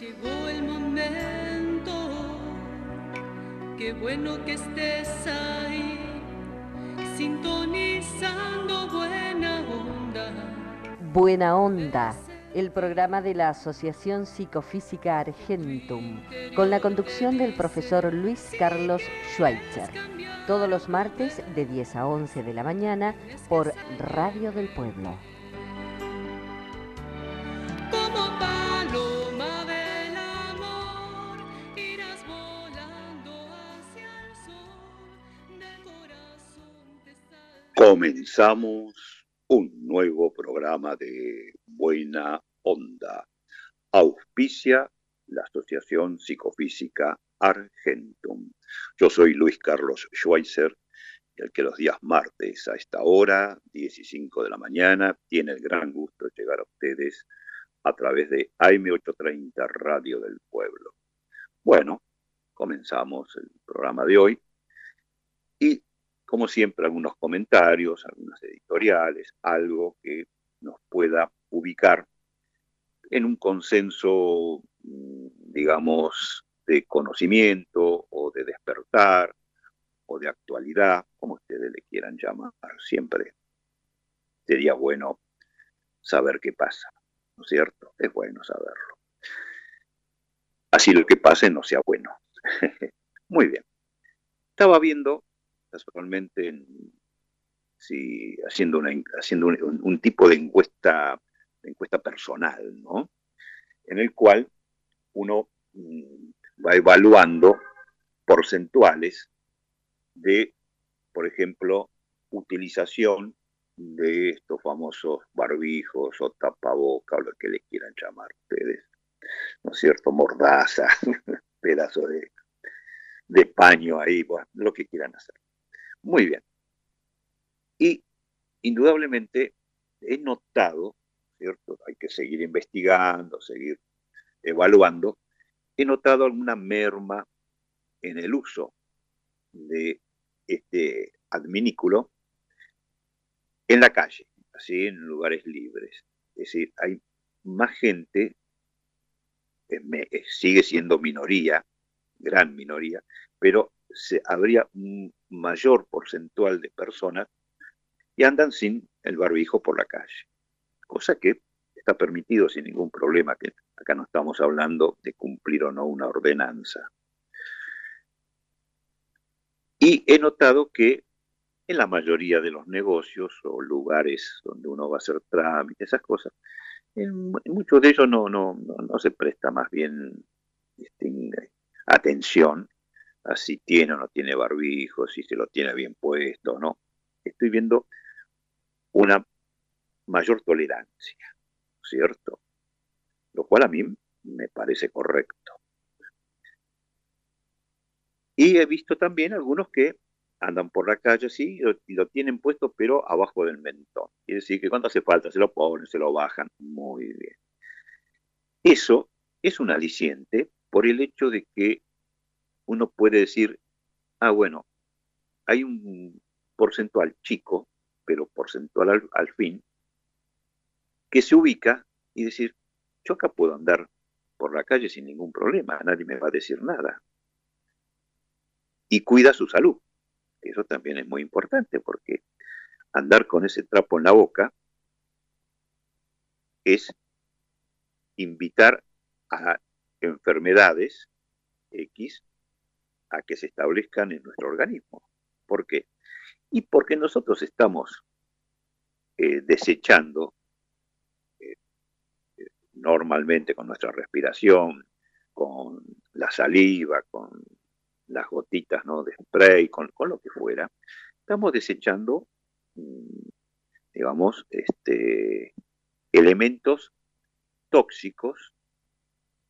Llegó el momento, qué bueno que estés ahí, sintonizando buena onda. Buena Onda, el programa de la Asociación Psicofísica Argentum, con la conducción del profesor Luis Carlos Schweitzer, todos los martes de 10 a 11 de la mañana por Radio del Pueblo. Comenzamos un nuevo programa de Buena Onda. Auspicia la Asociación Psicofísica Argentum. Yo soy Luis Carlos Schweitzer, el que los días martes a esta hora, 10 y 5 de la mañana, tiene el gran gusto de llegar a ustedes a través de AM830 Radio del Pueblo. Bueno, comenzamos el programa de hoy y como siempre, algunos comentarios, algunas editoriales, algo que nos pueda ubicar en un consenso, mm, digamos, de conocimiento o de despertar o de actualidad, como ustedes le quieran llamar. Siempre sería bueno saber qué pasa, ¿no es cierto? Es bueno saberlo. Así lo que pase no sea bueno. Muy bien. Estaba viendo casualmente en- si haciendo, un, tipo de encuesta, encuesta personal, ¿no? En el cual uno mm, va evaluando porcentuales de, por ejemplo, utilización de estos famosos barbijos o tapaboca o lo que le quieran llamar ustedes, ¿no es cierto? Mordaza, pedazo de, paño ahí, lo que quieran hacer. Muy bien. Y indudablemente he notado, ¿cierto? Hay que seguir investigando, seguir evaluando. He notado alguna merma en el uso de este adminículo en la calle, así en lugares libres. Es decir, hay más gente, sigue siendo minoría, gran minoría, pero se, habría mayor porcentual de personas que andan sin el barbijo por la calle, cosa que está permitido sin ningún problema, que acá no estamos hablando de cumplir o no una ordenanza. Y he notado que en la mayoría de los negocios o lugares donde uno va a hacer trámites, esas cosas, en, mu- en muchos de ellos no, no, no, se presta más bien este, atención si tiene o no tiene barbijo, si se lo tiene bien puesto o no. Estoy viendo una mayor tolerancia, ¿cierto? Lo cual a mí me parece correcto. Y he visto también algunos que andan por la calle así y lo, tienen puesto pero abajo del mentón. Quiere decir que cuando hace falta se lo ponen, se lo bajan. Muy bien. Eso es un aliciente por el hecho de que uno puede decir, ah, bueno, hay un porcentual chico, pero porcentual al, fin, que se ubica y decir, yo acá puedo andar por la calle sin ningún problema, nadie me va a decir nada. Y cuida su salud. Eso también es muy importante porque andar con ese trapo en la boca es invitar a enfermedades X a que se establezcan en nuestro organismo. ¿Por qué? Y porque nosotros estamos eh, desechando eh, normalmente con nuestra respiración, con la saliva, con las gotitas ¿no? de spray, con, con lo que fuera, estamos desechando, mm, digamos, este, elementos tóxicos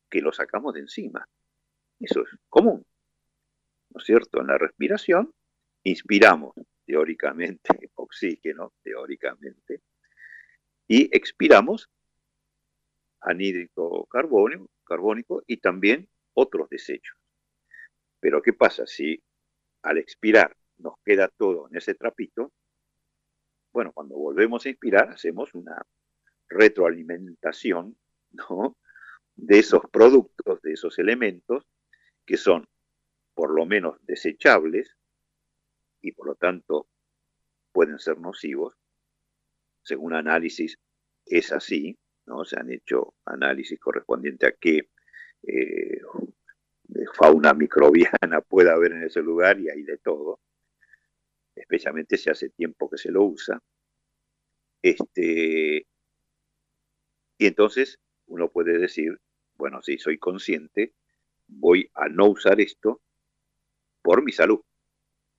que los sacamos de encima. Eso es común, ¿no es cierto? En la respiración inspiramos teóricamente oxígeno, teóricamente, y expiramos anhídrico carbónico, y también otros desechos. Pero ¿qué pasa si al expirar nos queda todo en ese trapito? Bueno, cuando volvemos a inspirar hacemos una retroalimentación, ¿no? de esos productos, de esos elementos, que son por lo menos desechables y por lo tanto pueden ser nocivos. Según análisis es así, ¿no? Se han hecho análisis correspondientes a qué eh, fauna microbiana puede haber en ese lugar y hay de todo, especialmente si hace tiempo que se lo usa. Este, y entonces uno puede decir, bueno, si soy consciente, voy a no usar esto por mi salud,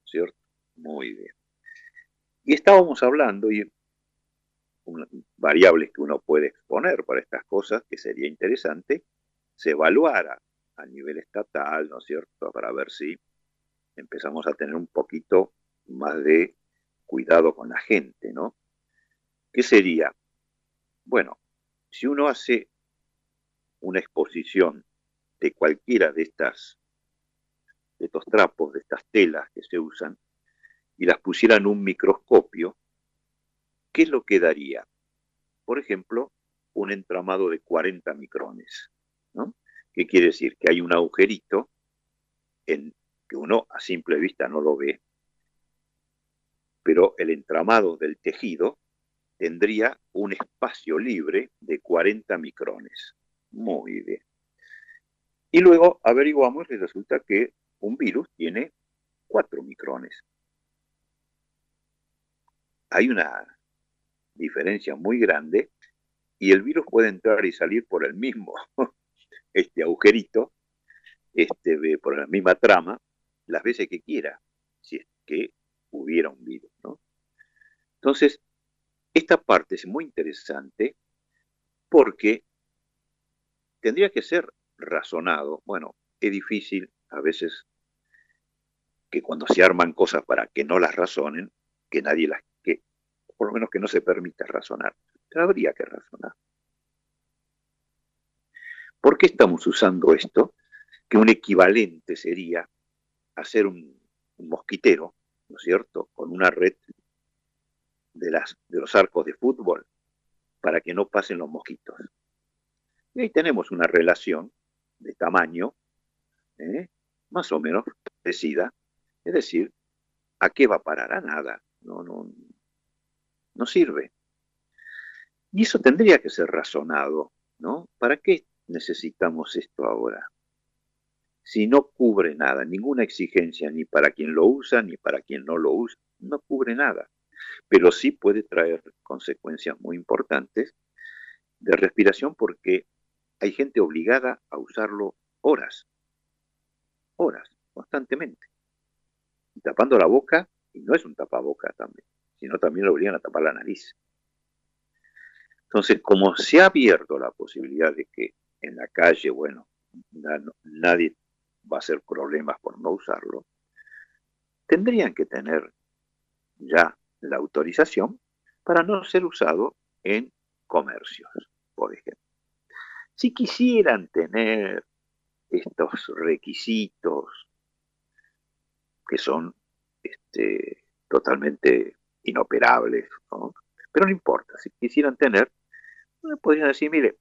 ¿cierto? Muy bien. Y estábamos hablando, y variables que uno puede exponer para estas cosas, que sería interesante, se evaluara a nivel estatal, ¿no es cierto?, para ver si empezamos a tener un poquito más de cuidado con la gente, ¿no? ¿Qué sería? Bueno, si uno hace una exposición de cualquiera de estas de estos trapos, de estas telas que se usan, y las pusiera en un microscopio, ¿qué es lo que daría? Por ejemplo, un entramado de 40 micrones. ¿Qué quiere decir? Que hay un agujerito en que uno a simple vista no lo ve, pero el entramado del tejido tendría un espacio libre de 40 micrones. Muy bien. Y luego averiguamos y resulta que un virus tiene 4 micrones. Hay una diferencia muy grande y el virus puede entrar y salir por el mismo este agujerito, este, por la misma trama, las veces que quiera, si es que hubiera un virus. ¿no? Entonces, esta parte es muy interesante porque tendría que ser razonado. Bueno, es difícil a veces que cuando se arman cosas para que no las razonen, que nadie las, que por lo menos que no se permita razonar. Habría que razonar. ¿Por qué estamos usando esto? Que un equivalente sería hacer un, un mosquitero, ¿no es cierto?, con una red de, las, de los arcos de fútbol para que no pasen los mosquitos. Y ahí tenemos una relación de tamaño ¿eh? Más o menos parecida, es decir, ¿a qué va a parar? A nada, no, no, no sirve. Y eso tendría que ser razonado, ¿no? ¿Para qué necesitamos esto ahora? Si no cubre nada, ninguna exigencia, ni para quien lo usa, ni para quien no lo usa, no cubre nada. Pero sí puede traer consecuencias muy importantes de respiración porque hay gente obligada a usarlo horas, horas, constantemente. Y tapando la boca, y no es un tapaboca también, sino también lo obligan a tapar la nariz. Entonces, como se ha abierto la posibilidad de que en la calle, bueno, nadie va a hacer problemas por no usarlo, tendrían que tener ya la autorización para no ser usado en comercios, por ejemplo. Si quisieran tener estos requisitos que son este, totalmente inoperables, pero no importa, si quisieran tener, podrían decir, mire,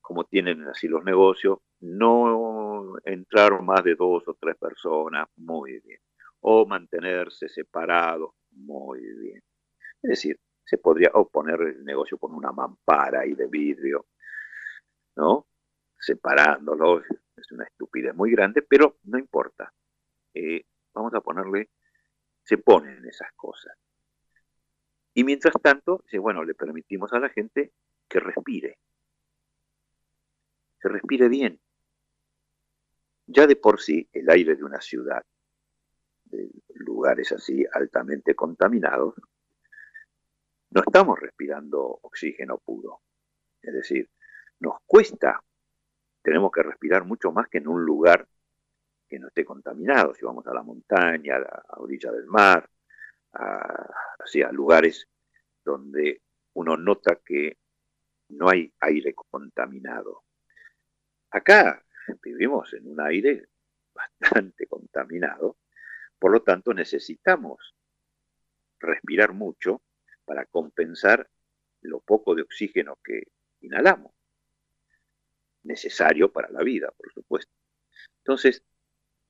como tienen así los negocios, no entrar más de dos o tres personas, muy bien, o mantenerse separados, muy bien. Es decir, se podría oponer el negocio con una mampara y de vidrio, ¿no? Separándolo, es una estupidez muy grande, pero no importa. Eh, vamos a ponerle, se ponen esas cosas. Y mientras tanto, bueno, le permitimos a la gente que respire, se respire bien. Ya de por sí el aire de una ciudad, de lugares así altamente contaminados, no estamos respirando oxígeno puro. Es decir, nos cuesta tenemos que respirar mucho más que en un lugar que no esté contaminado. Si vamos a la montaña, a la orilla del mar, a, lugares donde uno nota que no hay aire contaminado. Acá vivimos en un aire bastante contaminado, por lo tanto necesitamos respirar mucho para compensar lo poco de oxígeno que inhalamos. Necesario para la vida, por supuesto. Entonces,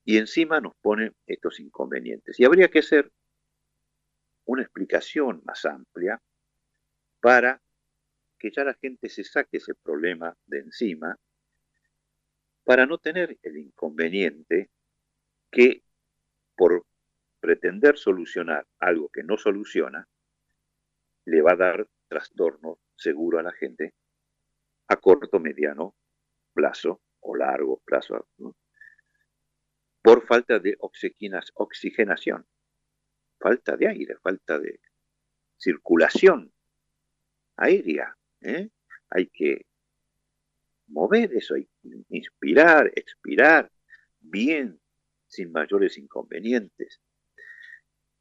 y encima nos pone estos inconvenientes. Y habría que hacer una explicación más amplia para que ya la gente se saque ese problema de encima, para no tener el inconveniente que por pretender solucionar algo que no soluciona, le va a dar trastorno seguro a la gente a corto, mediano plazo o largo plazo, por falta de oxigenación, falta de aire, falta de circulación aérea. ¿eh? Hay que mover eso, hay que inspirar, expirar bien, sin mayores inconvenientes.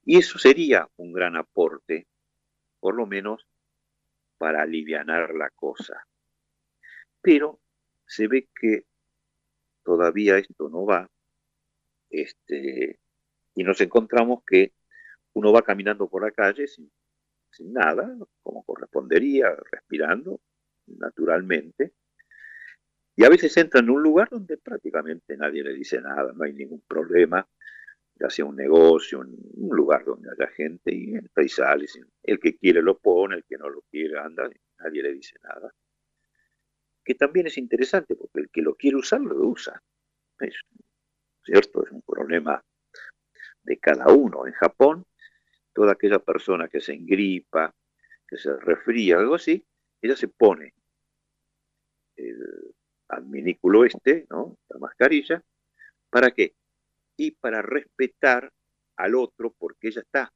Y eso sería un gran aporte, por lo menos para aliviar la cosa. Pero se ve que todavía esto no va, este, y nos encontramos que uno va caminando por la calle sin, sin nada, como correspondería, respirando naturalmente, y a veces entra en un lugar donde prácticamente nadie le dice nada, no hay ningún problema, ya sea un negocio, un, lugar donde haya gente y entra y sale. El que quiere lo pone, el que no lo quiere anda, nadie le dice nada. Que también es interesante porque el que lo quiere usar lo usa. Es, ¿Cierto? Es un problema de cada uno. En Japón, toda aquella persona que se engripa, que se resfría, algo así, ella se pone el adminículo este, ¿no? La mascarilla, ¿para qué? y para respetar al otro porque ella está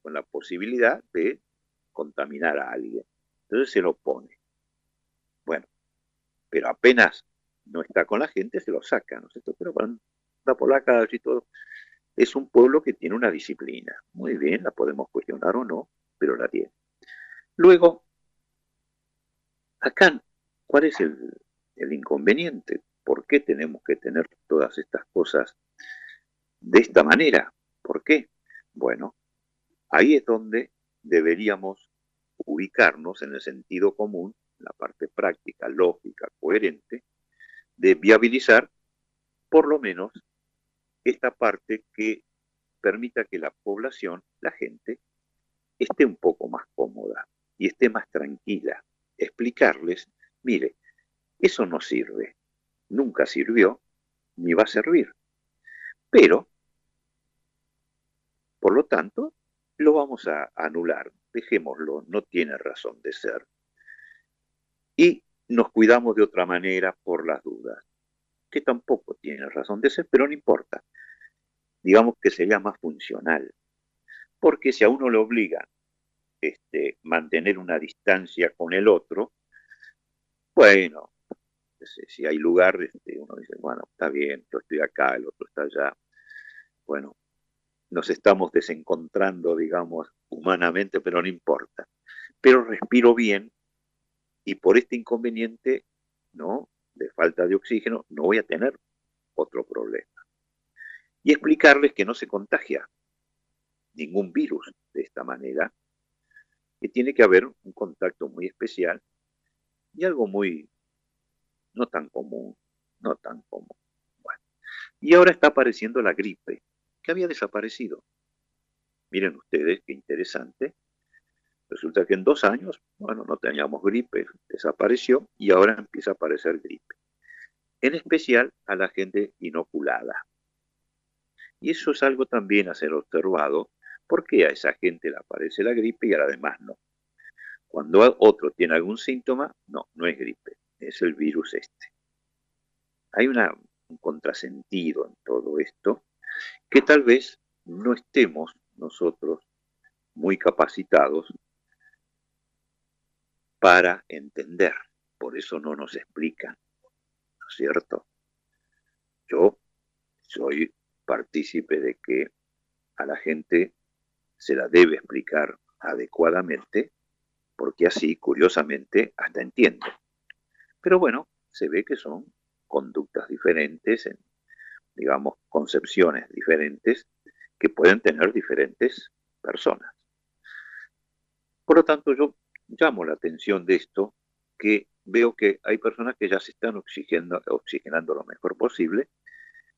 con la posibilidad de contaminar a alguien. Entonces se lo pone. Pero apenas no está con la gente, se lo saca, ¿no es cierto? Pero por la calle y todo. Es un pueblo que tiene una disciplina. Muy bien, la podemos cuestionar o no, pero la tiene. Luego, acá, ¿cuál es el, el inconveniente? ¿Por qué tenemos que tener todas estas cosas de esta manera. ¿Por qué? Bueno, ahí es donde deberíamos ubicarnos en el sentido común, la parte práctica, lógica, coherente, de viabilizar por lo menos esta parte que permita que la población, la gente, esté un poco más cómoda y esté más tranquila. Explicarles, mire, eso no sirve, nunca sirvió, ni va a servir. Pero por lo tanto, lo vamos a anular, dejémoslo, no tiene razón de ser. Y nos cuidamos de otra manera por las dudas, que tampoco tiene razón de ser, pero no importa. Digamos que sería más funcional. Porque si a uno le obliga este, mantener una distancia con el otro, bueno, si hay lugar, este, uno dice, bueno, está bien, yo estoy acá, el otro está allá. Bueno, nos estamos desencontrando, digamos, humanamente, pero no importa. Pero respiro bien y por este inconveniente, ¿no? De falta de oxígeno, no voy a tener otro problema. Y explicarles que no se contagia ningún virus de esta manera, que tiene que haber un contacto muy especial y algo muy, no tan común, no tan común. Y ahora está apareciendo la gripe que había desaparecido. Miren ustedes qué interesante. Resulta que en dos años, bueno, no teníamos gripe, desapareció y ahora empieza a aparecer gripe. En especial a la gente inoculada. Y eso es algo también a ser observado, porque a esa gente le aparece la gripe y a la demás no. Cuando otro tiene algún síntoma, no, no es gripe, es el virus este. Hay un contrasentido en todo esto que tal vez no estemos nosotros muy capacitados para entender. Por eso no nos explican, ¿no es cierto? Yo soy partícipe de que a la gente se la debe explicar adecuadamente, porque así, curiosamente, hasta entiende. Pero bueno, se ve que son conductas diferentes en digamos, concepciones diferentes que pueden tener diferentes personas. Por lo tanto, yo llamo la atención de esto, que veo que hay personas que ya se están oxigenando, lo mejor posible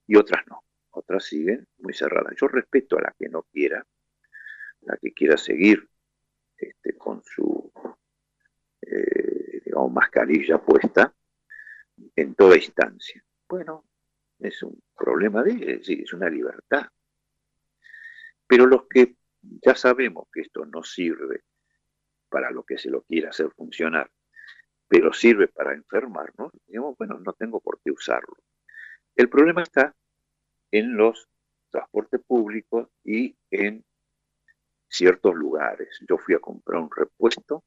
y otras no. Otras siguen muy cerradas. Yo respeto a la que no quiera, la que quiera seguir este, con su eh, digamos, mascarilla puesta en toda instancia. Bueno, es un problema de ella, es una libertad. Pero los que ya sabemos que esto no sirve para lo que se lo quiera hacer funcionar, pero sirve para enfermarnos, digamos, bueno, no tengo por qué usarlo. El problema está en los transportes públicos y en ciertos lugares. Yo fui a comprar un repuesto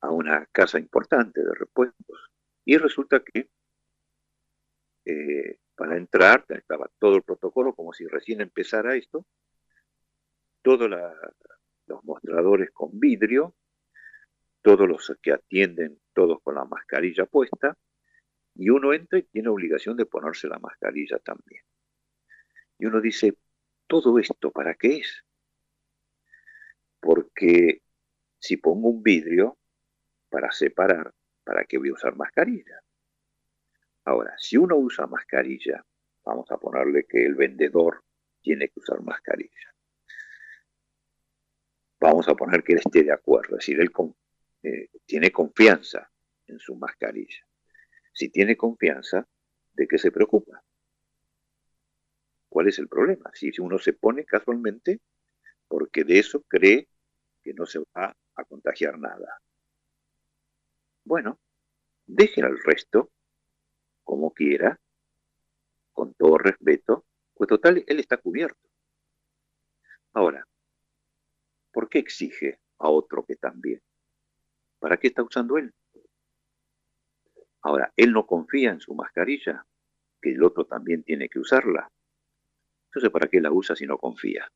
a una casa importante de repuestos y resulta que eh, para entrar estaba todo el protocolo como si recién empezara esto, todos los mostradores con vidrio, todos los que atienden, todos con la mascarilla puesta, y uno entra y tiene obligación de ponerse la mascarilla también. Y uno dice, ¿todo esto para qué es? Porque si pongo un vidrio para separar, ¿para qué voy a usar mascarilla? Ahora, si uno usa mascarilla, vamos a ponerle que el vendedor tiene que usar mascarilla. Vamos a poner que él esté de acuerdo, es decir, él eh, tiene confianza en su mascarilla. Si tiene confianza, ¿de qué se preocupa? ¿Cuál es el problema? Si uno se pone casualmente porque de eso cree que no se va a contagiar nada. Bueno, dejen al resto como quiera, con todo respeto, pues total, él está cubierto. Ahora, ¿por qué exige a otro que también? ¿Para qué está usando él? Ahora, él no confía en su mascarilla, que el otro también tiene que usarla. Entonces, ¿para qué la usa si no confía?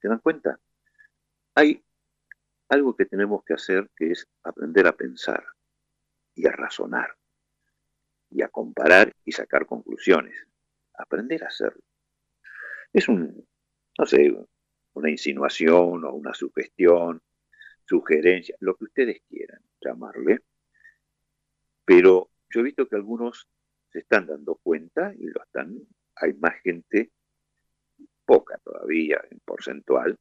¿Se dan cuenta? Hay algo que tenemos que hacer que es aprender a pensar y a razonar y a comparar y sacar conclusiones. Aprender a hacerlo. Es un, no sé, una insinuación o una sugestión sugerencia, lo que ustedes quieran llamarle, pero yo he visto que algunos se están dando cuenta y lo están, hay más gente, poca todavía en porcentual,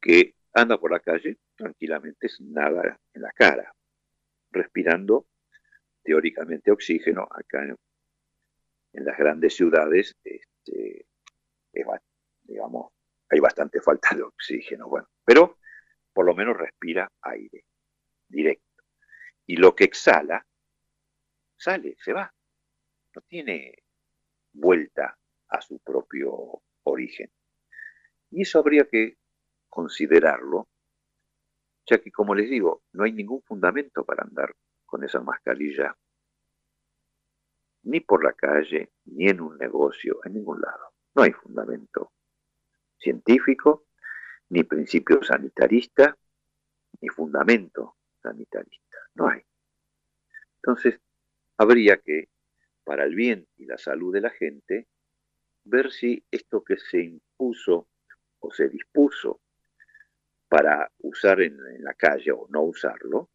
que anda por la calle tranquilamente sin nada en la cara, respirando teóricamente oxígeno. Acá en, las grandes ciudades, este, digamos, hay bastante falta de oxígeno. Bueno, pero por lo menos respira aire directo. Y lo que exhala, sale, se va. No tiene vuelta a su propio origen. Y eso habría que considerarlo, ya que como les digo, no hay ningún fundamento para andar con esa mascarilla, ni por la calle, ni en un negocio, en ningún lado. No hay fundamento científico ni principio sanitarista, ni fundamento sanitarista. No hay. Entonces, habría que, para el bien y la salud de la gente, ver si esto que se impuso o se dispuso para usar en, en, la calle o no usarlo,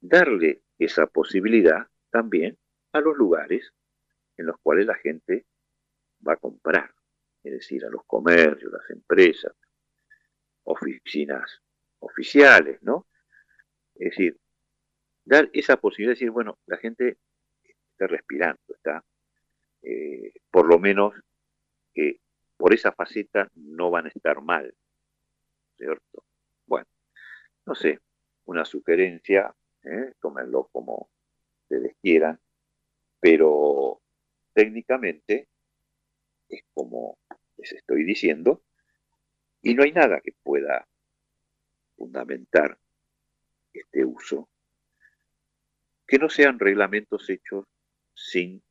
darle esa posibilidad también a los lugares en los cuales la gente va a comprar, es decir, a los comercios, las empresas, oficinas oficiales, ¿no? Es decir, dar esa posibilidad de decir, bueno, la gente está respirando, está, eh, por lo menos que por esa faceta no van a estar mal, ¿cierto? Bueno, no sé, una sugerencia, ¿eh? tómenlo como ustedes quieran, pero técnicamente es como les estoy diciendo, y no hay nada que pueda fundamentar este uso que no sean reglamentos hechos sin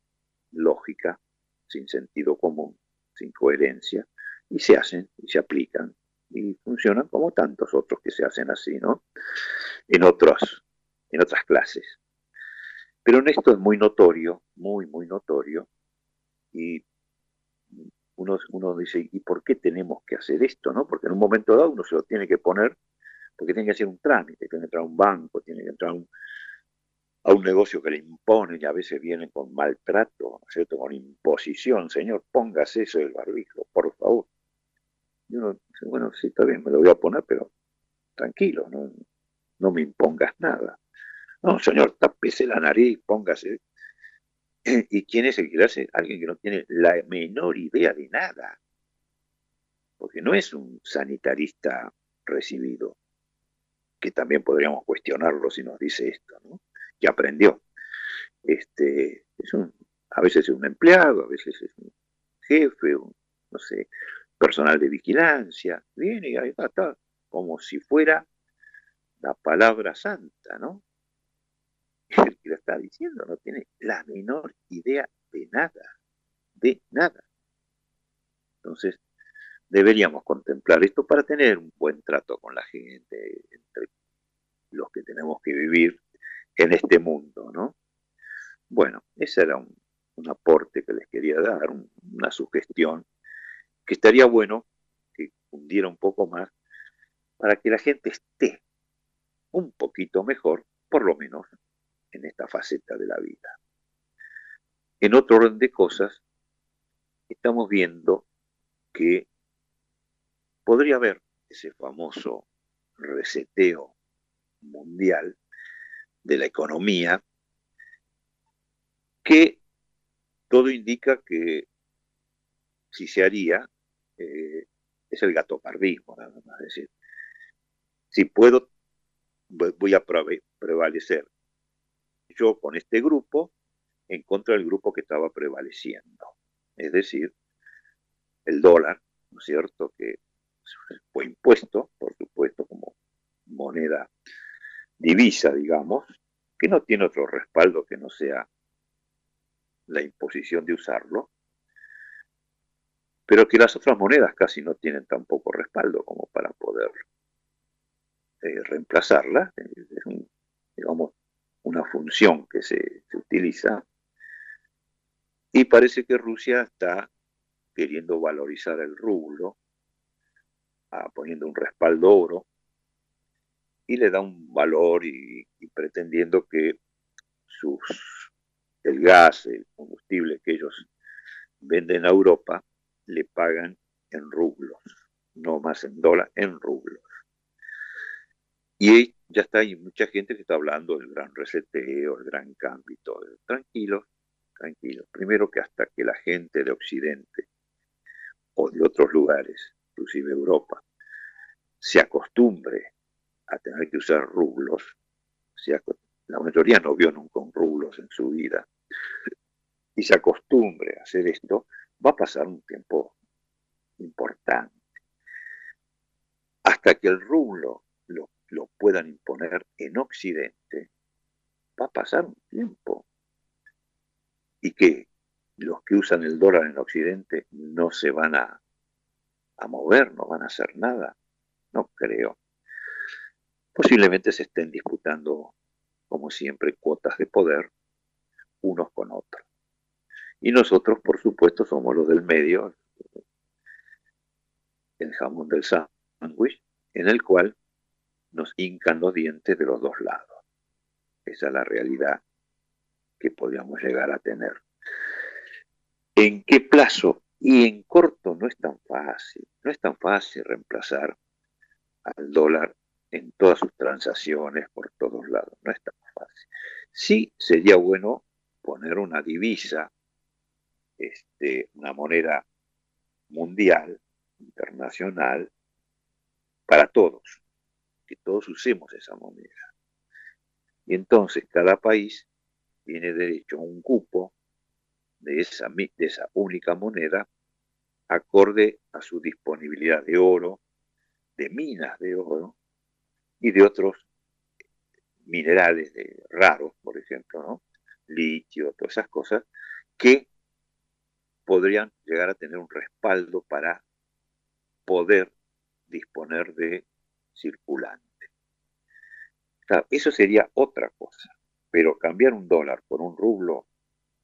lógica, sin sentido común, sin coherencia, y se hacen y se aplican y funcionan como tantos otros que se hacen así, ¿no? En otros, en otras clases. Pero en esto es muy notorio, muy, muy notorio, y uno, uno dice, ¿y por qué tenemos que hacer esto? ¿no? Porque en un momento dado uno se lo tiene que poner porque tiene que hacer un trámite, tiene que entrar a un banco, tiene que entrar a un, negocio que le imponen y a veces vienen con maltrato, cierto? Con imposición. Señor, póngase eso del barbijo, por favor. Yo, bueno, sí, está bien, me lo voy a poner, pero tranquilo, no, no me impongas nada. No, señor, tapese la nariz, póngase. ¿Y quién es el que hace? Alguien que no tiene la menor idea de nada. Porque no es un sanitarista recibido, que también podríamos cuestionarlo si nos dice esto, ¿no? Que aprendió. Este, es un, a veces es un empleado, a veces es un jefe, un, no sé, personal de vigilancia, viene y ahí está, como si fuera la palabra santa, ¿no? Diciendo no tiene la menor idea de nada, de nada. Entonces, deberíamos contemplar esto para tener un buen trato con la gente, entre los que tenemos que vivir en este mundo, ¿no? Bueno, ese era un, aporte que les quería dar, una sugestión, que estaría bueno que hundiera un poco más para que la gente esté un poquito mejor, por lo menos en esta faceta de la vida. En otro orden de cosas, estamos viendo que podría haber ese famoso reseteo mundial de la economía que todo indica que si se haría eh, es el gatopardismo, nada más. Decir, si puedo, voy a prevalecer yo con este grupo en contra del grupo que estaba prevaleciendo. Es decir, el dólar, ¿no es cierto?, que fue impuesto, por supuesto, como moneda divisa, digamos, que no tiene otro respaldo que no sea la imposición de usarlo, pero que las otras monedas casi no tienen tampoco respaldo como para poder eh, reemplazarla. Digamos, una función que se, se utiliza. Y parece que Rusia está queriendo valorizar el rublo poniendo un respaldo oro y le da un valor y, pretendiendo que sus, el gas, el combustible que ellos venden a Europa, le pagan en rublos, no más en dólares, en rublos. Y ya está, hay mucha gente que está hablando del gran reseteo, el gran cambio y todo. Tranquilos, tranquilos. Primero que hasta que la gente de Occidente o de otros lugares inclusive Europa, se acostumbre a tener que usar rublos, la mayoría no vio nunca un rublos en su vida, y se acostumbre a hacer esto, va a pasar un tiempo importante. Hasta que el rublo lo, lo puedan imponer en Occidente, va a pasar un tiempo. Y que los que usan el dólar en Occidente no se van a mover, no van a hacer nada. No creo. Posiblemente se estén disputando, como siempre, cuotas de poder unos con otros. Y nosotros, por supuesto, somos los del medio, el jamón del sándwich, en el cual nos hincan los dientes de los dos lados. Esa es la realidad que podríamos llegar a tener. ¿En qué plazo y en corto no es tan fácil, no es tan fácil reemplazar al dólar en todas sus transacciones por todos lados, no es tan fácil. Sí sería bueno poner una divisa, este, una moneda mundial, internacional, para todos, que todos usemos esa moneda. Y entonces cada país tiene derecho a un cupo de esa, de esa única moneda acorde a su disponibilidad de oro, de minas de oro y de otros minerales de, raros, por ejemplo, ¿no? litio, todas esas cosas, que podrían llegar a tener un respaldo para poder disponer de circulante. eso sería otra cosa, pero cambiar un dólar por un rublo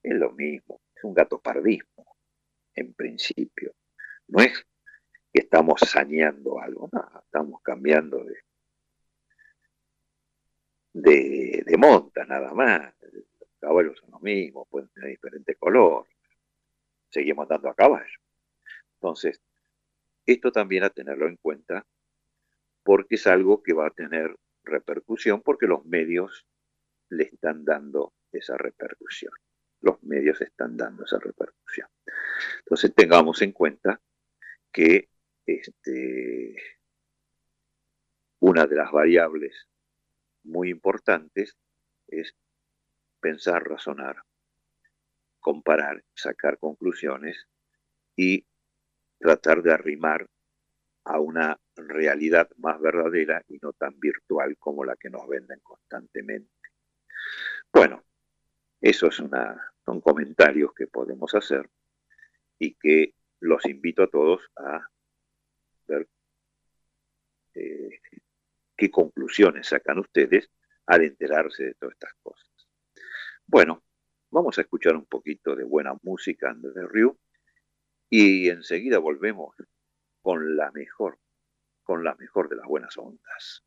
es lo mismo es un gato pardismo, en principio. No es que estamos saneando algo, no, estamos cambiando de, de, de monta nada más. Los caballos son los mismos, pueden tener diferente color. Seguimos andando a caballo. Entonces, esto también a tenerlo en cuenta porque es algo que va a tener repercusión porque los medios le están dando esa repercusión. Los medios están dando esa repercusión. Entonces tengamos en cuenta que este, una de las variables muy importantes es pensar, razonar, comparar, sacar conclusiones y tratar de arrimar a una realidad más verdadera y no tan virtual como la que nos venden constantemente. Bueno, eso es una, son comentarios que podemos hacer y que los invito a todos a ver eh, qué conclusiones sacan ustedes al enterarse de todas estas cosas. Bueno, vamos a escuchar un poquito de buena música de Ryu y enseguida volvemos con la mejor, con la mejor de las buenas ondas.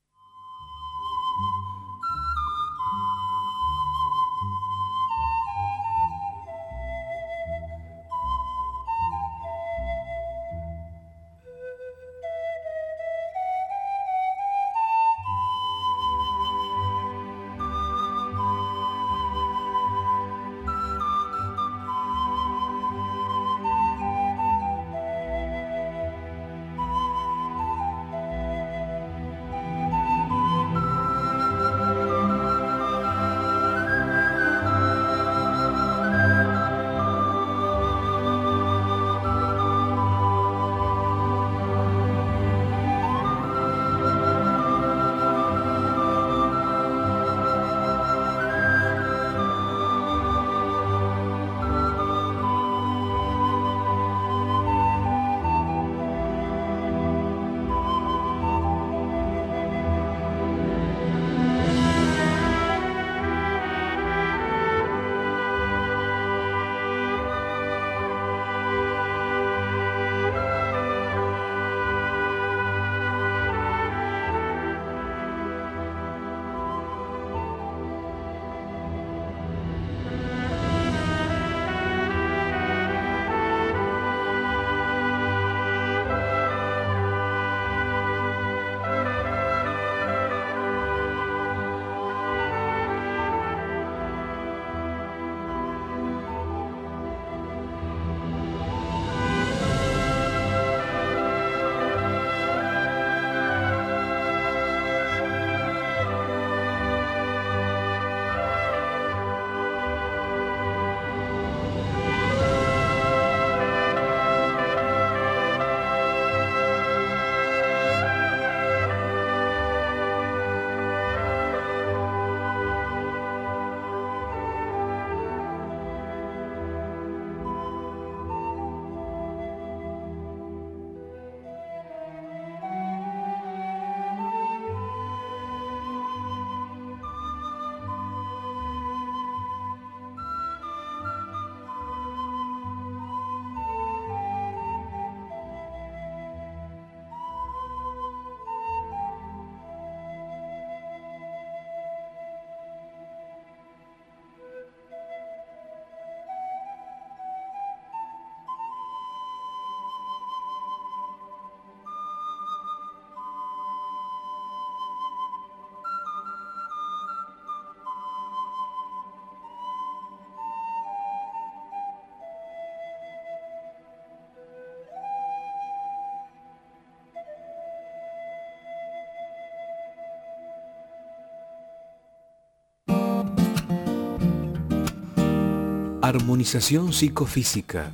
Armonización psicofísica.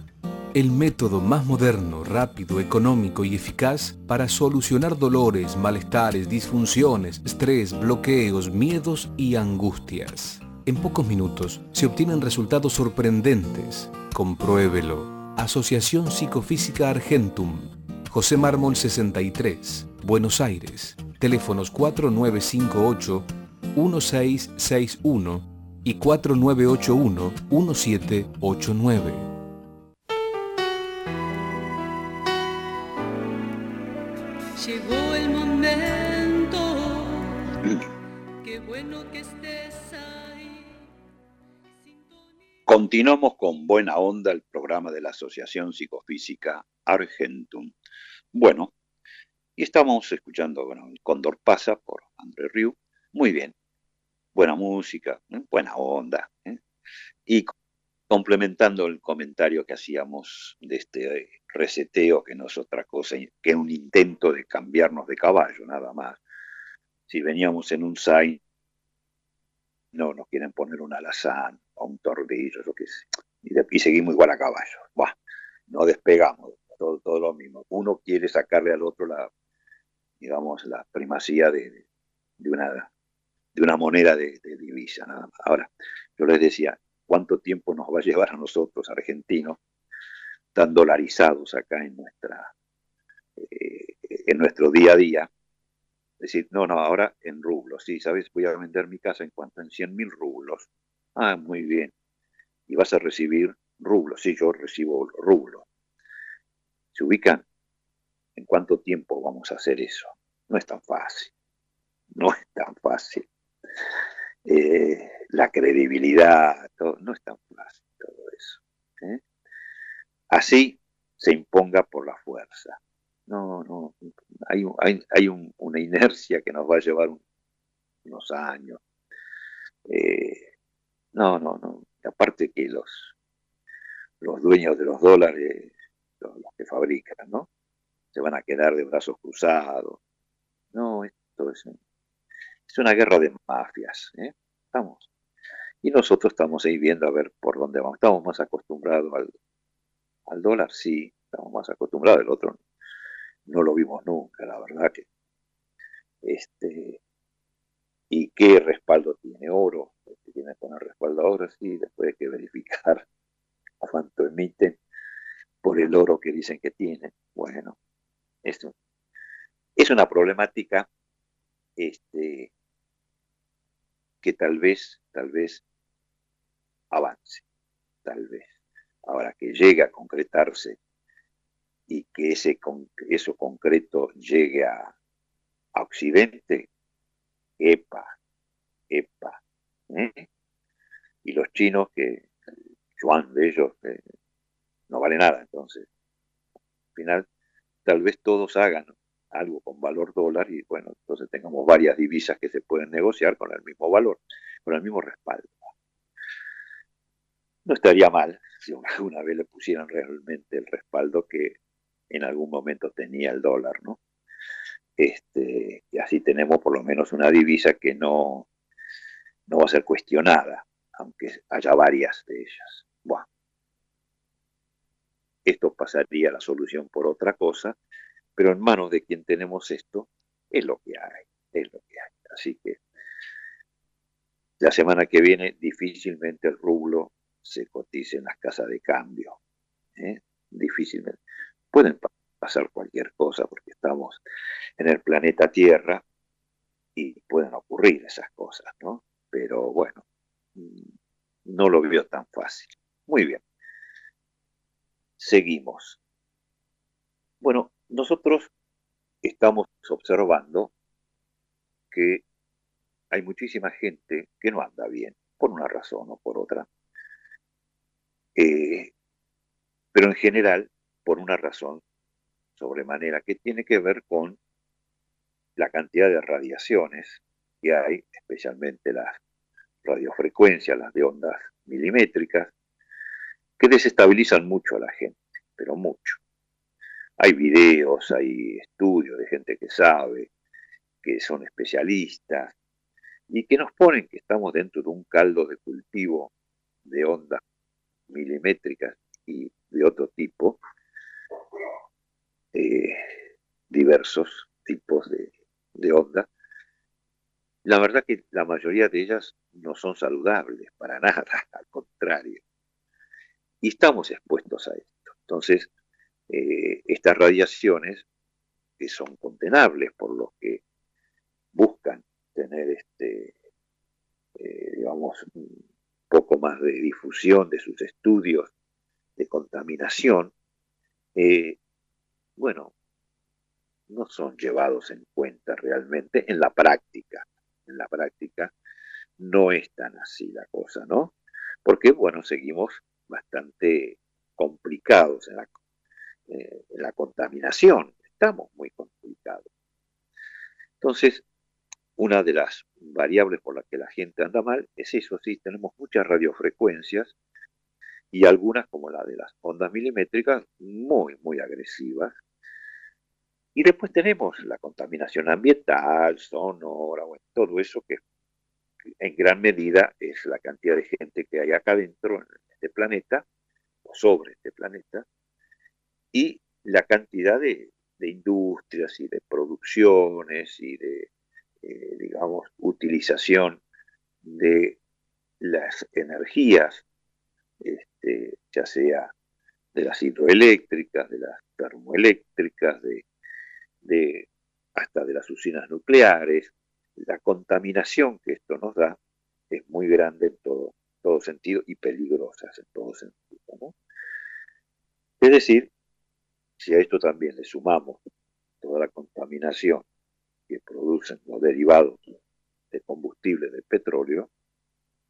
El método más moderno, rápido, económico y eficaz para solucionar dolores, malestares, disfunciones, estrés, bloqueos, miedos y angustias. En pocos minutos se obtienen resultados sorprendentes. Compruébelo. Asociación Psicofísica Argentum. José Mármol 63, Buenos Aires. Teléfonos 4958 1661 y 4981-1789. Llegó el momento. bueno que estés ahí. Continuamos con Buena Onda, el programa de la Asociación Psicofísica Argentum. Bueno, y estamos escuchando bueno, El Cóndor pasa por André Rieu. Muy bien, buena música, ¿eh? buena onda. ¿eh? Y complementando el comentario que hacíamos de este reseteo, que no es otra cosa que un intento de cambiarnos de caballo, nada más. Si veníamos en un SAI, no nos quieren poner un alazán o un tordillo, yo qué sé. Y, seguimos igual a caballo. no despegamos, todo, lo mismo. Uno quiere sacarle al otro la, digamos, la primacía de una, de una moneda de, divisa, nada más. Ahora, yo les decía, ¿cuánto tiempo nos va a llevar a nosotros, argentinos, tan dolarizados acá en, nuestra, eh, en nuestro día a día? Decir, no, no, ahora en rublos, sí, ¿sabes? Voy a vender mi casa en cuanto en 100 mil rublos. Ah, muy bien. Y vas a recibir rublos, sí, yo recibo rublos. ¿Se ubican? ¿En cuánto tiempo vamos a hacer eso? No es tan fácil. No es tan fácil. Eh, la credibilidad, no es tan fácil todo eso. ¿eh? Así se imponga por la fuerza. No, no, hay, hay, una inercia que nos va a llevar unos años. Eh, no, no, no. Aparte que los, los dueños de los dólares, los, los que fabrican, ¿no? Se van a quedar de brazos cruzados. No, esto es, es una guerra de mafias. ¿eh? Estamos. Y nosotros estamos ahí viendo a ver por dónde vamos. Estamos más acostumbrados al, dólar, sí, estamos más acostumbrados. El otro no lo vimos nunca, la verdad que. Este, ¿Y qué respaldo tiene oro? Tiene que poner respaldo ahora, sí, después hay que verificar cuánto emiten por el oro que dicen que tienen. Bueno, esto es una problemática este, que tal vez, tal vez avance, tal vez. Ahora que llegue a concretarse y que ese, eso concreto llegue a, Occidente, epa, epa. Y los chinos que, Juan de ellos, no vale nada, entonces, al final, tal vez todos hagan algo con valor dólar y bueno, entonces tengamos varias divisas que se pueden negociar con el mismo valor, con el mismo respaldo. No estaría mal si alguna vez le pusieran realmente el respaldo que en algún momento tenía el dólar, ¿no? Este, y así tenemos por lo menos una divisa que no, no va a ser cuestionada, aunque haya varias de ellas. Bueno, esto pasaría la solución por otra cosa, pero en manos de quien tenemos esto, es lo que hay, es lo que hay. Así que la semana que viene difícilmente el rublo se cotice en las casas de cambio. ¿eh? Difícilmente. Pueden pasar cualquier cosa porque estamos en el planeta Tierra y pueden ocurrir esas cosas, ¿no? Pero bueno, mm, no lo veo tan fácil. Muy bien. Seguimos. Bueno, nosotros estamos observando que hay muchísima gente que no anda bien, por una razón o por otra. Eh, pero en general, por una razón sobremanera que tiene que ver con la cantidad de radiaciones que hay, especialmente las radiofrecuencias, las de ondas milimétricas, que desestabilizan mucho a la gente, pero mucho. Hay videos, hay estudios de gente que sabe, que son especialistas, y que nos ponen que estamos dentro de un caldo de cultivo de ondas milimétricas y de otro tipo, eh, diversos tipos de, de onda. La verdad que la mayoría de ellas no son saludables para nada, al contrario. Y estamos expuestos a esto. Entonces, eh, estas radiaciones que son condenables por los que buscan tener este, eh, digamos, un poco más de difusión de sus estudios de contaminación, eh, bueno, no son llevados en cuenta realmente en la práctica. En la práctica no es tan así la cosa, ¿no? Porque, bueno, seguimos bastante complicados en la, eh, la contaminación, estamos muy complicados. Entonces, una de las variables por las que la gente anda mal es eso, sí, tenemos muchas radiofrecuencias y algunas como la de las ondas milimétricas muy, muy agresivas. Y después tenemos la contaminación ambiental, sonora, todo eso que en gran medida es la cantidad de gente que hay acá dentro en este planeta, o sobre este planeta, y la cantidad de, industrias y de producciones y de, eh, digamos, utilización de las energías, este, ya sea de las hidroeléctricas, de las termoeléctricas, de, hasta de las usinas nucleares, la contaminación que esto nos da es muy grande en todo, todo sentido y peligrosa en todo sentido. Es decir, si a esto también le sumamos toda la contaminación que producen los derivados de combustible del petróleo,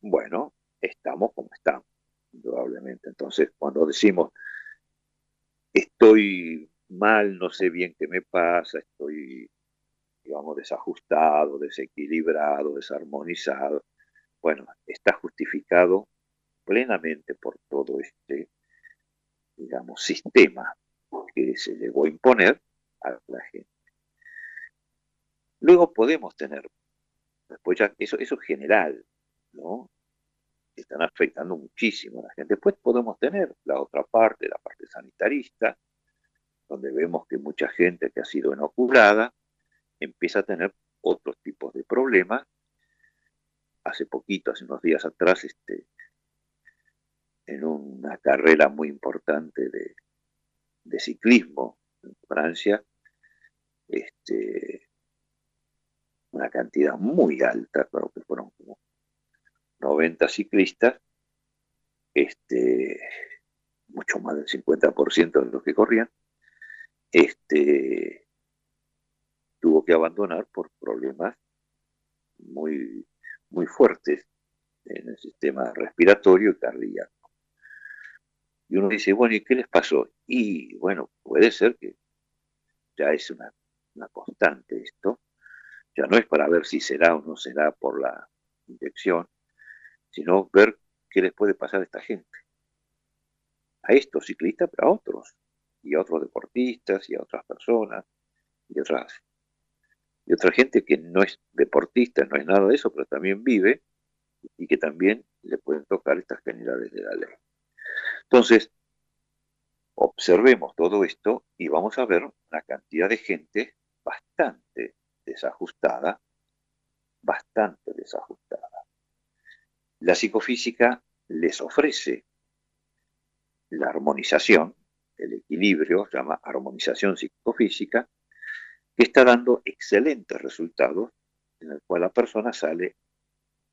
bueno, estamos como estamos, indudablemente. Entonces, cuando decimos, estoy mal, no sé bien qué me pasa, estoy digamos, desajustado, desequilibrado, desarmonizado. Bueno, está justificado plenamente por todo este, digamos, sistema que se llegó a imponer a la gente. Luego podemos tener, después ya, eso, es general, ¿no? Están afectando muchísimo a la gente. Después podemos tener la otra parte, la parte sanitarista, donde vemos que mucha gente que ha sido inoculada empieza a tener otros tipos de problemas. Hace poquito, hace unos días atrás, este, en una carrera muy importante de, ciclismo en Francia, este, una cantidad muy alta, creo que fueron como 90 ciclistas, este, mucho más del 50% de los que corrían, este, tuvo que abandonar por problemas muy, muy fuertes en el sistema respiratorio y cardíaco. Y uno dice, bueno, ¿y qué les pasó? Y bueno, puede ser que ya es una, una constante esto, ya no es para ver si será o no será por la inyección, sino ver qué les puede pasar a esta gente. A estos ciclistas, pero a otros, y a otros deportistas, y a otras personas, y otras y otra gente que no es deportista, no es nada de eso, pero también vive y que también le pueden tocar estas generales de la ley. Entonces, observemos todo esto y vamos a ver una cantidad de gente bastante desajustada, bastante desajustada. La psicofísica les ofrece la armonización, el equilibrio, se llama armonización psicofísica, que está dando excelentes resultados, en el cual la persona sale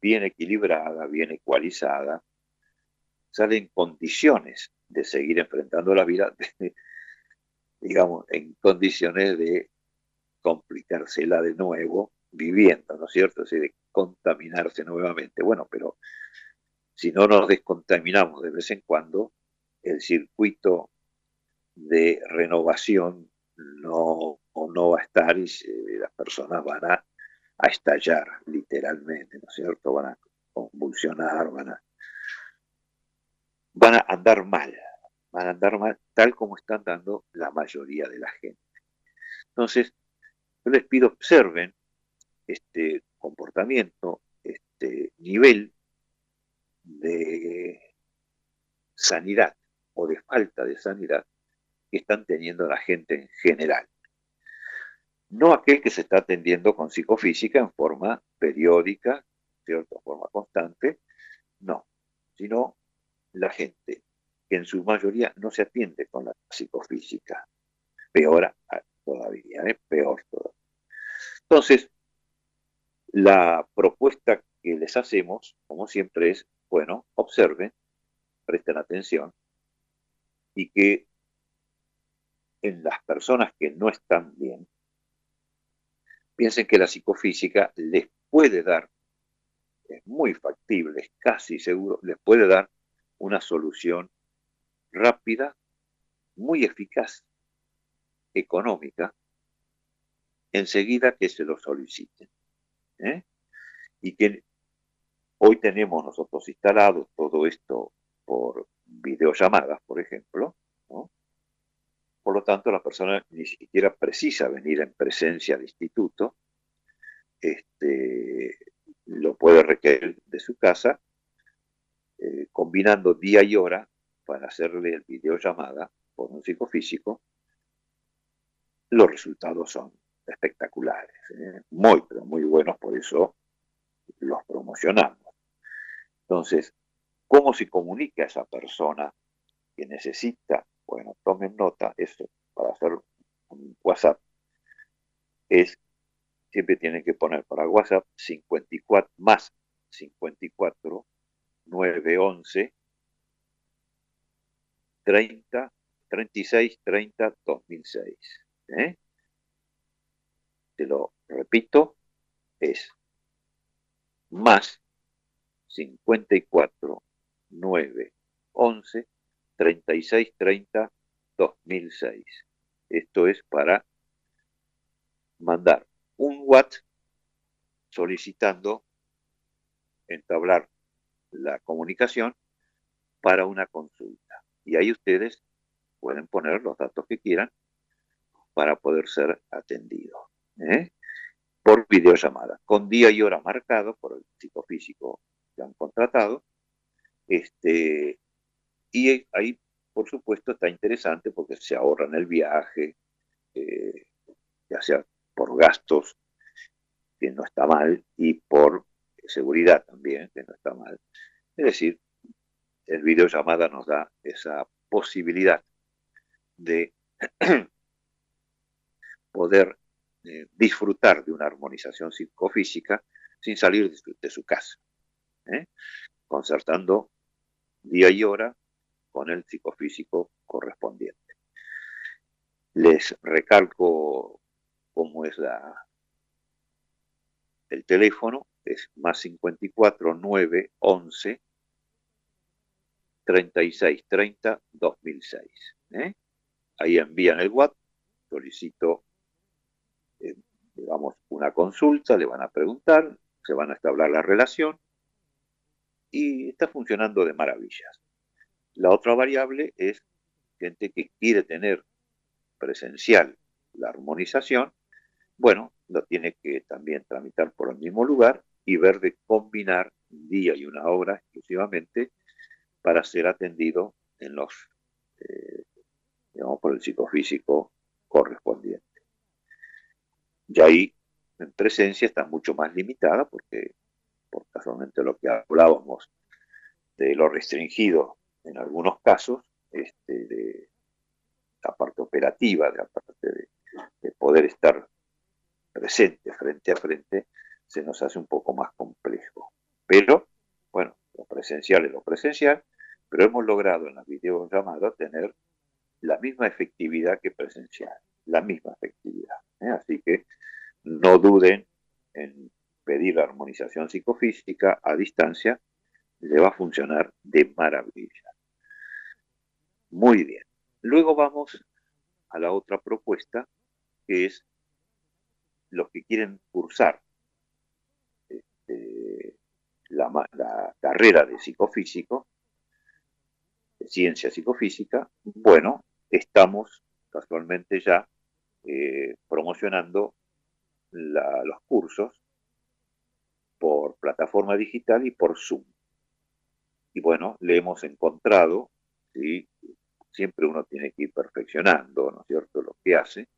bien equilibrada, bien ecualizada, sale en condiciones de seguir enfrentando la vida, digamos, en condiciones de complicársela de nuevo, viviendo, ¿no es cierto? Así de contaminarse nuevamente. Bueno, pero si no nos descontaminamos de vez en cuando, el circuito de renovación no o no va a estar y las personas van a, estallar literalmente, ¿no es cierto? Van a convulsionar, van a, van a andar mal, van a andar mal tal como están dando la mayoría de la gente. Entonces, yo les pido observen este comportamiento, este nivel de sanidad o de falta de sanidad que están teniendo la gente en general no aquel que se está atendiendo con psicofísica en forma periódica, ¿cierto? En forma constante, no, sino la gente que en su mayoría no se atiende con la psicofísica. Peor todavía, ¿eh? peor todavía. Entonces, la propuesta que les hacemos, como siempre, es, bueno, observen, presten atención y que en las personas que no están bien, piensen que la psicofísica les puede dar es muy factible, es casi seguro, les puede dar una solución rápida, muy eficaz, económica, enseguida que se lo soliciten. ¿eh? Y que hoy tenemos nosotros instalado todo esto por videollamadas, por ejemplo, por lo tanto la persona ni siquiera precisa venir en presencia al instituto, este, lo puede requerir de su casa, eh, combinando día y hora para hacerle el videollamada por un psicofísico, los resultados son espectaculares, ¿eh? muy, pero muy buenos, por eso los promocionamos. Entonces, ¿cómo se comunica a esa persona que necesita? Bueno, tomen nota, esto para hacer un WhatsApp es, siempre tienen que poner para WhatsApp 54 más 54 911 30 36 30 2006. ¿eh? Te lo repito, es más 54 9 11 36 30 2006. Esto es para mandar un WhatsApp solicitando entablar la comunicación para una consulta. Y ahí ustedes pueden poner los datos que quieran para poder ser atendidos. ¿eh? Por videollamada, con día y hora marcado por el psicofísico que han contratado. Este, y ahí, por supuesto, está interesante porque se ahorran el viaje, eh, ya sea por gastos, que no está mal, y por seguridad también, que no está mal. Es decir, el videollamada nos da esa posibilidad de poder eh, disfrutar de una armonización psicofísica sin salir de su, casa, ¿eh? concertando día y hora con el psicofísico correspondiente. Les recalco cómo es la, el teléfono, es más 54 9 11 36 30 2006. Ahí envían el WhatsApp, solicito, eh, digamos, una consulta, le van a preguntar, se van a establecer la relación y está funcionando de maravillas. La otra variable es gente que quiere tener presencial la armonización, bueno, lo tiene que también tramitar por el mismo lugar y ver de combinar un día y una hora exclusivamente para ser atendido en los eh, digamos, por el psicofísico correspondiente. Y ahí, en presencia, está mucho más limitada porque, por casualmente lo que hablábamos de lo restringido en algunos casos, este, de la parte operativa, de la parte de, de poder estar presente frente a frente, se nos hace un poco más complejo. Pero, bueno, lo presencial es lo presencial, pero hemos logrado en las videollamadas tener la misma efectividad que presencial, la misma efectividad. ¿eh? Así que no duden en pedir la armonización psicofísica a distancia, le va a funcionar de maravilla. Muy bien. Luego vamos a la otra propuesta, que es los que quieren cursar este, la, la, carrera de psicofísico, de ciencia psicofísica, bueno, estamos casualmente ya eh, promocionando los cursos por plataforma digital y por Zoom. Y bueno, le hemos encontrado, ¿sí? siempre uno tiene que ir perfeccionando, ¿no es cierto?, lo que hace,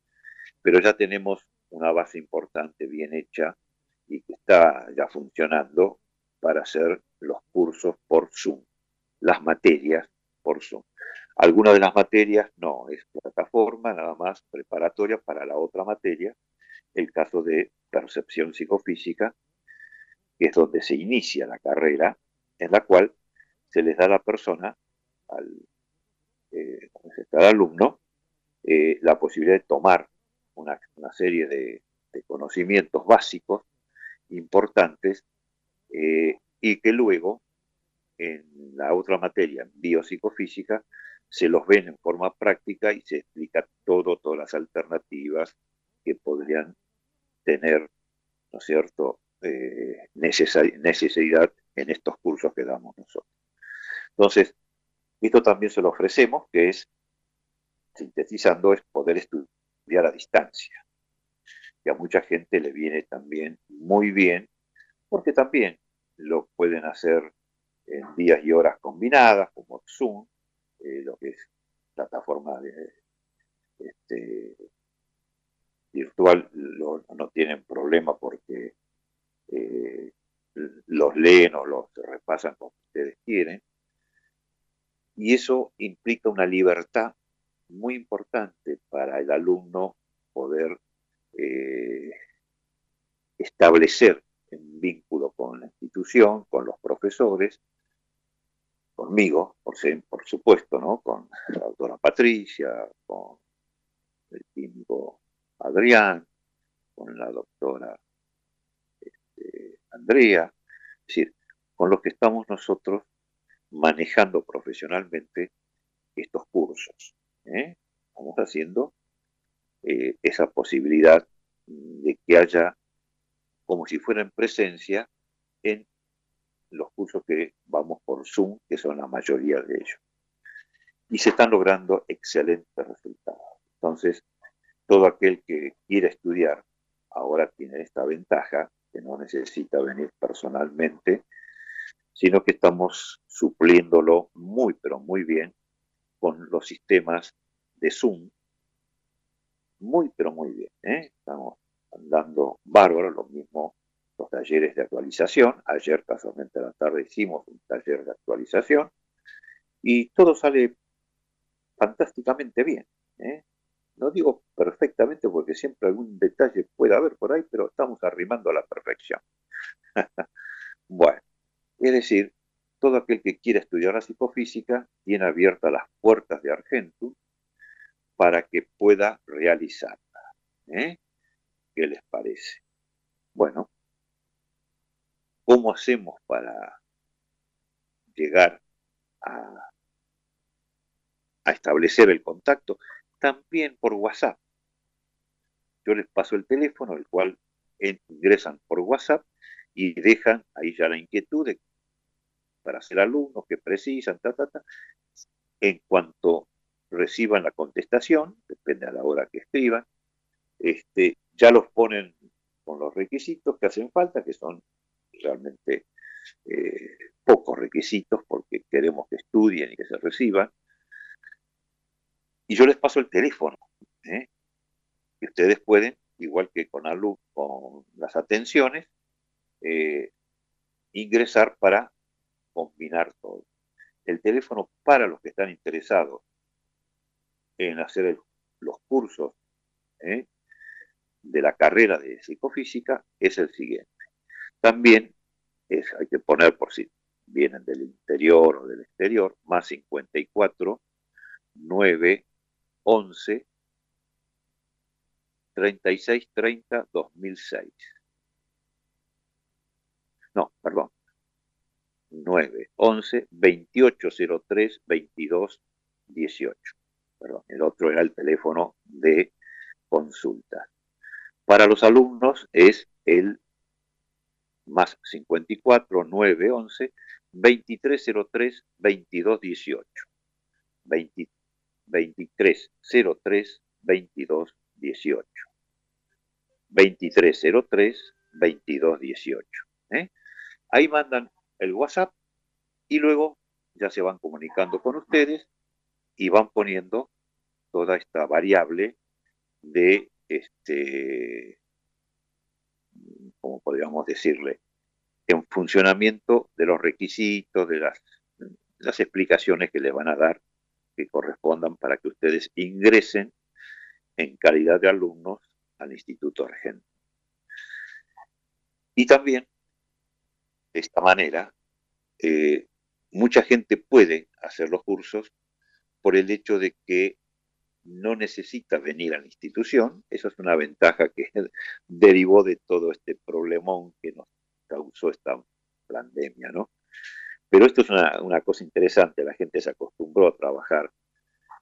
pero ya tenemos una base importante, bien hecha, y que está ya funcionando para hacer los cursos por Zoom, las materias por Zoom. Algunas de las materias no, es plataforma nada más preparatoria para la otra materia, el caso de percepción psicofísica, que es donde se inicia la carrera, en la cual se les da a la persona, al, eh, alumno, eh, la posibilidad de tomar una, serie de, conocimientos básicos importantes eh, y que luego en la otra materia, biopsicofísica, se los ven en forma práctica y se explica todo, todas las alternativas que podrían tener, ¿no cierto?, eh, necesidad en estos cursos que damos nosotros. Entonces, esto también se lo ofrecemos, que es, sintetizando, es poder estudiar a distancia. Y a mucha gente le viene también muy bien, porque también lo pueden hacer en días y horas combinadas, como Zoom, eh, lo que es plataforma de, este, virtual, no tienen problema porque eh, los leen o los repasan como ustedes quieren. Y eso implica una libertad muy importante para el alumno poder eh, establecer un vínculo con la institución, con los profesores, conmigo, por, supuesto, ¿no? con la doctora Patricia, con el químico Adrián, con la doctora este, Andrea, es decir, con los que estamos nosotros manejando profesionalmente estos cursos. ¿eh? Estamos haciendo eh, esa posibilidad de que haya, como si fuera en presencia, en los cursos que vamos por Zoom, que son la mayoría de ellos. Y se están logrando excelentes resultados. Entonces, todo aquel que quiera estudiar ahora tiene esta ventaja, que no necesita venir personalmente, sino que estamos supliéndolo muy, pero muy bien con los sistemas de Zoom. Muy, pero muy bien. ¿eh? Estamos andando bárbaro, lo mismo los talleres de actualización. Ayer casualmente a la tarde hicimos un taller de actualización y todo sale fantásticamente bien. ¿eh? No digo perfectamente porque siempre algún detalle puede haber por ahí, pero estamos arrimando a la perfección. bueno, es decir, todo aquel que quiera estudiar la psicofísica tiene abiertas las puertas de Argentum para que pueda realizarla. ¿eh? ¿Qué les parece? Bueno, ¿Cómo hacemos para llegar a, establecer el contacto? También por WhatsApp. Yo les paso el teléfono, el cual ingresan por WhatsApp y dejan ahí ya la inquietud para ser alumnos que precisan, ta, ta, ta. En cuanto reciban la contestación, depende a la hora que escriban, este, ya los ponen con los requisitos que hacen falta, que son realmente eh, pocos requisitos porque queremos que estudien y que se reciban. Y yo les paso el teléfono. ¿eh? Y ustedes pueden, igual que con, con las atenciones, eh, ingresar para combinar todo. El teléfono para los que están interesados en hacer los cursos de la carrera de psicofísica es el siguiente. También es, hay que poner por si vienen del interior o del exterior, más 54, 9, 11, 36, 30, 2006. No, perdón. 9, 11, 28, 03, 22, 18. Perdón, el otro era el teléfono de consulta. Para los alumnos es el más 54 9 11 2303 2218 20, 2303 2218 2303 2218 ¿eh? ahí mandan el WhatsApp y luego ya se van comunicando con ustedes y van poniendo toda esta variable de este como podríamos decirle, en funcionamiento de los requisitos, de las, explicaciones que les van a dar que correspondan para que ustedes ingresen en calidad de alumnos al Instituto Argento. Y también, de esta manera, eh, mucha gente puede hacer los cursos por el hecho de que no necesita venir a la institución. Eso es una ventaja que derivó de todo este problemón que nos causó esta pandemia, ¿no? Pero esto es una, cosa interesante, la gente se acostumbró a trabajar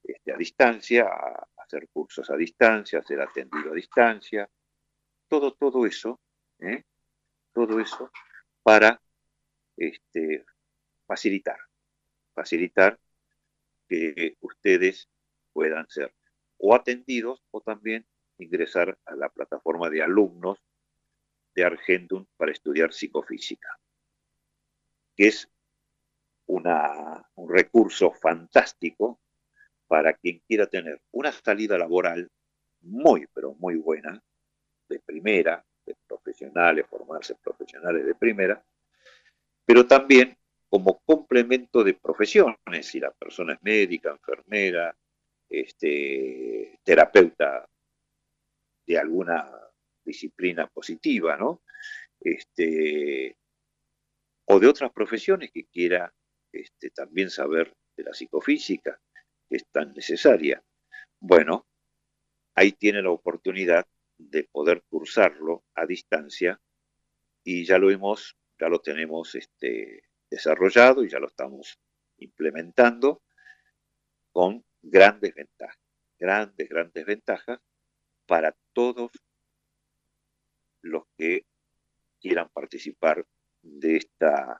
este, a distancia, a hacer cursos a distancia, a ser atendido a distancia, todo, todo eso, ¿eh? todo eso para este, facilitar, facilitar que ustedes puedan ser o atendidos o también ingresar a la plataforma de alumnos de Argentum para estudiar psicofísica, que es una, un recurso fantástico para quien quiera tener una salida laboral muy, pero muy buena, de primera, de profesionales, formarse profesionales de primera, pero también como complemento de profesiones, si la persona es médica, enfermera, este, terapeuta de alguna disciplina positiva, ¿no? Este, o de otras profesiones que quiera este, también saber de la psicofísica, que es tan necesaria. Bueno, ahí tiene la oportunidad de poder cursarlo a distancia y ya lo hemos, ya lo tenemos este, desarrollado y ya lo estamos implementando con grandes ventajas, grandes, grandes ventajas para todos los que quieran participar de esta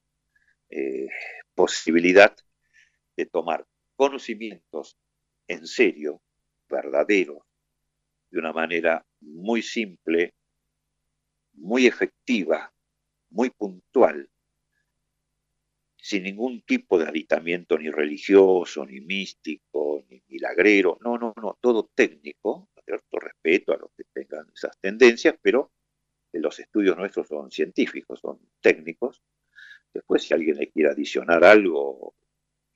eh, posibilidad de tomar conocimientos en serio, verdaderos, de una manera muy simple, muy efectiva, muy puntual, sin ningún tipo de aditamiento ni religioso, ni místico, ni milagrero, no, no, no, todo técnico, cierto respeto a los que tengan esas tendencias, pero los estudios nuestros son científicos, son técnicos. Después, si alguien le quiere adicionar algo,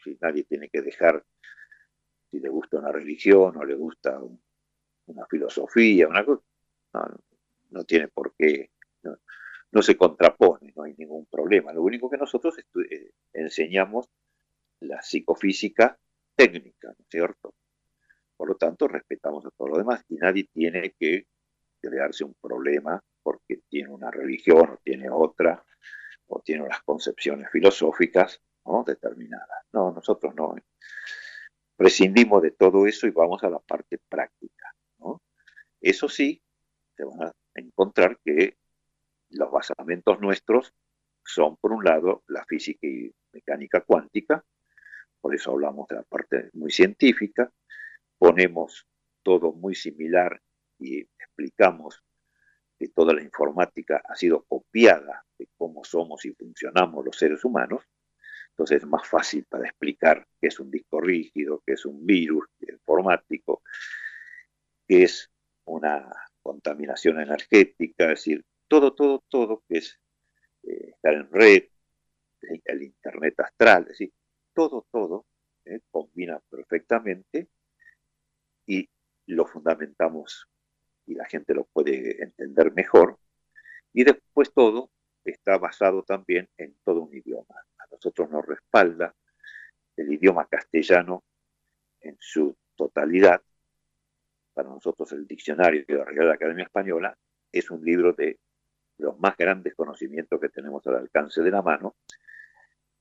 si nadie tiene que dejar, si le gusta una religión o le gusta una filosofía, una cosa, no, tiene por qué, no, se contrapone, no hay ningún problema. Lo único que nosotros eh, enseñamos la psicofísica técnica, ¿no es cierto? Por lo tanto, respetamos a todo lo demás y nadie tiene que crearse un problema porque tiene una religión o tiene otra, o tiene unas concepciones filosóficas ¿no? determinadas. No, nosotros no. Prescindimos de todo eso y vamos a la parte práctica. ¿no? Eso sí, se van a encontrar que los basamentos nuestros son, por un lado, la física y mecánica cuántica, por eso hablamos de la parte muy científica, ponemos todo muy similar y explicamos que toda la informática ha sido copiada de cómo somos y funcionamos los seres humanos, entonces es más fácil para explicar qué es un disco rígido, qué es un virus informático, qué es una contaminación energética, es decir, todo, todo, todo que es eh, estar en red, el Internet astral, es decir, todo, todo eh, combina perfectamente y lo fundamentamos y la gente lo puede entender mejor. Y después todo está basado también en todo un idioma. A nosotros nos respalda el idioma castellano en su totalidad. Para nosotros el diccionario de la Real Academia Española es un libro de los más grandes conocimientos que tenemos al alcance de la mano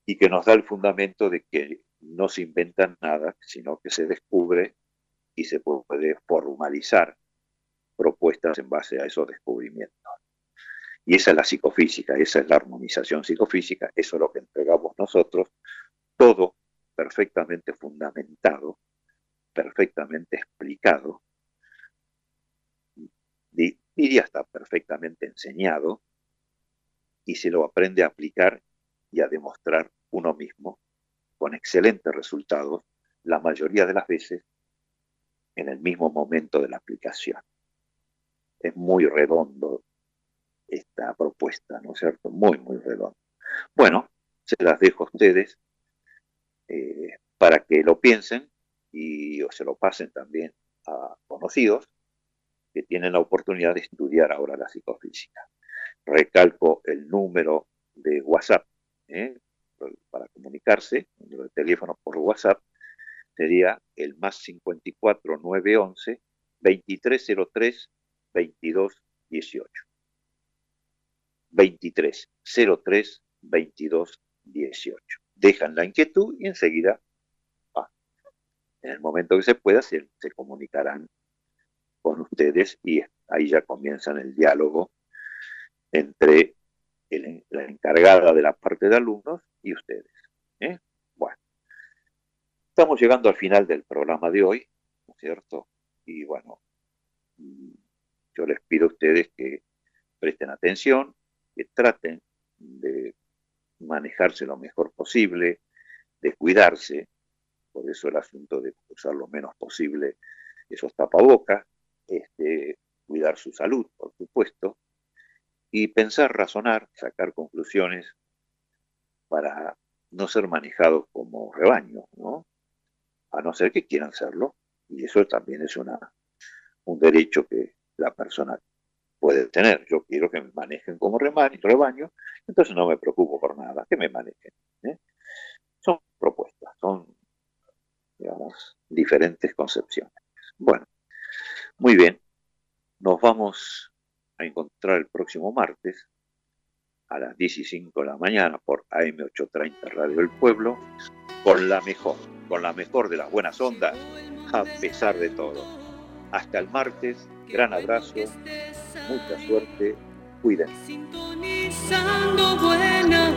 y que nos da el fundamento de que no se inventa nada, sino que se descubre y se puede formalizar propuestas en base a esos descubrimientos. Y esa es la psicofísica, esa es la armonización psicofísica, eso es lo que entregamos nosotros, todo perfectamente fundamentado, perfectamente explicado, diría está perfectamente enseñado, y se lo aprende a aplicar y a demostrar uno mismo con excelentes resultados, la mayoría de las veces en el mismo momento de la aplicación es muy redondo esta propuesta, ¿no es cierto? Muy, muy redondo. Bueno, se las dejo a ustedes eh, para que lo piensen y o se lo pasen también a conocidos que tienen la oportunidad de estudiar ahora la psicofísica. Recalco el número de WhatsApp ¿eh? para comunicarse, el número de teléfono por WhatsApp sería el más 54 911 2303 22 18. 23 03 2218. Dejan la inquietud y enseguida, en el momento que se pueda, se comunicarán con ustedes y ahí ya comienzan el diálogo entre la encargada de la parte de alumnos y ustedes. ¿eh? Bueno, estamos llegando al final del programa de hoy, ¿no es cierto? Y bueno, yo les pido a ustedes que presten atención, que traten de manejarse lo mejor posible, de cuidarse, por eso el asunto de usar lo menos posible esos tapabocas, este, cuidar su salud, por supuesto, y pensar, razonar, sacar conclusiones para no ser manejados como rebaño, ¿no? A no ser que quieran serlo, y eso también es una, un derecho que la persona puede tener. Yo quiero que me manejen como rebaño, entonces no me preocupo por nada, que me manejen. ¿eh? Son propuestas, son, digamos, diferentes concepciones. Bueno, muy bien, nos vamos a encontrar el próximo martes a las 15 de la mañana por AM830 Radio del Pueblo con la mejor, con la mejor de las buenas ondas, a pesar de todo. Hasta el martes, gran abrazo, mucha suerte, cuídense. Sintonizando buena